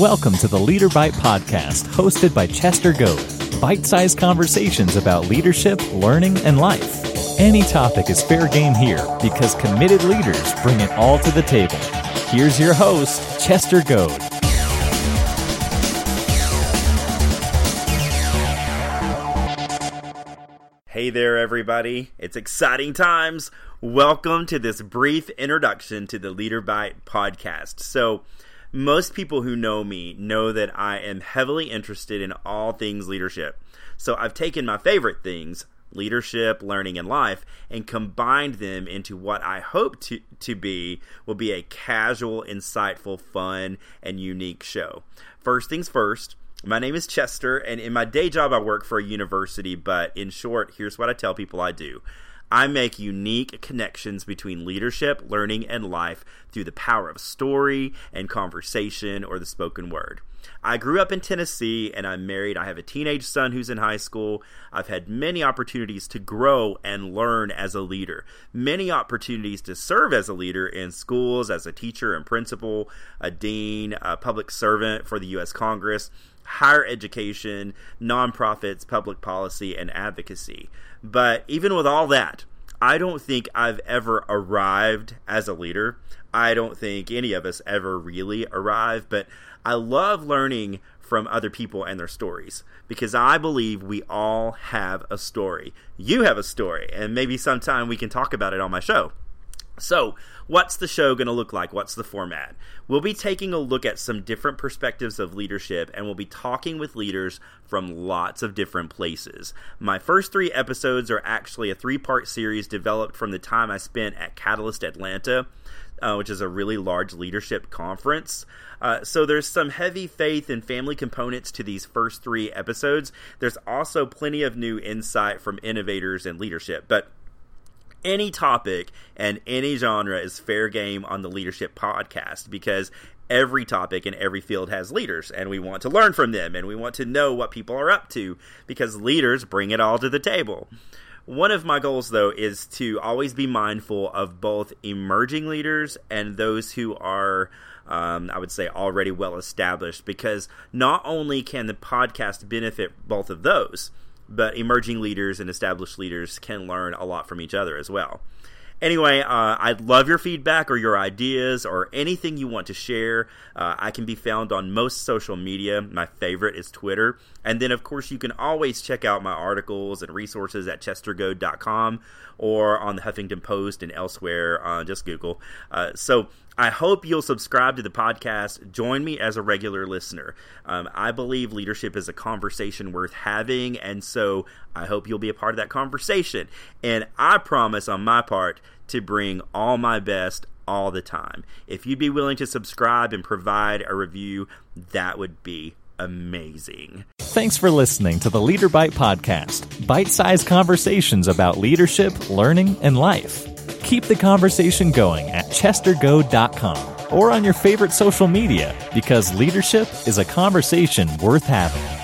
Welcome to the Leader Bite podcast, hosted by Chester Goad. Bite sized conversations about leadership, learning, and life. Any topic is fair game here because committed leaders bring it all to the table. Here's your host, Chester Goad. Hey there, everybody. It's exciting times. Welcome to this brief introduction to the Leader Bite podcast. So, most people who know me know that I am heavily interested in all things leadership. So, I've taken my favorite things, leadership, learning, and life, and combined them into what I hope to, to be will be a casual, insightful, fun, and unique show. First things first, my name is Chester, and in my day job, I work for a university. But in short, here's what I tell people I do I make unique connections between leadership, learning, and life through the power of story and conversation or the spoken word. I grew up in Tennessee and I'm married. I have a teenage son who's in high school. I've had many opportunities to grow and learn as a leader, many opportunities to serve as a leader in schools, as a teacher and principal, a dean, a public servant for the U.S. Congress higher education, nonprofits, public policy, and advocacy. But even with all that, I don't think I've ever arrived as a leader. I don't think any of us ever really arrive, but I love learning from other people and their stories because I believe we all have a story. You have a story, and maybe sometime we can talk about it on my show. So, what's the show going to look like? What's the format? We'll be taking a look at some different perspectives of leadership and we'll be talking with leaders from lots of different places. My first three episodes are actually a three part series developed from the time I spent at Catalyst Atlanta. Uh, which is a really large leadership conference. Uh, so there's some heavy faith and family components to these first three episodes. There's also plenty of new insight from innovators and leadership. But any topic and any genre is fair game on the Leader Bite Podcast because every topic and every field has leaders and we want to learn from them and we want to know what people are up to because leaders bring it all to the table. One of my goals, though, is to always be mindful of both emerging leaders and those who are, um, I would say, already well established, because not only can the podcast benefit both of those, but emerging leaders and established leaders can learn a lot from each other as well. Anyway, uh, I'd love your feedback or your ideas or anything you want to share. Uh, I can be found on most social media. My favorite is Twitter. And then, of course, you can always check out my articles and resources at chestergoad.com or on the Huffington Post and elsewhere. Uh, just Google. Uh, so I hope you'll subscribe to the podcast. Join me as a regular listener. Um, I believe leadership is a conversation worth having, and so I hope you'll be a part of that conversation. And I promise on my part to bring all my best all the time. If you'd be willing to subscribe and provide a review, that would be amazing. Thanks for listening to the Leader Bite podcast, bite sized conversations about leadership, learning, and life. Keep the conversation going at chestergoad.com or on your favorite social media because leadership is a conversation worth having.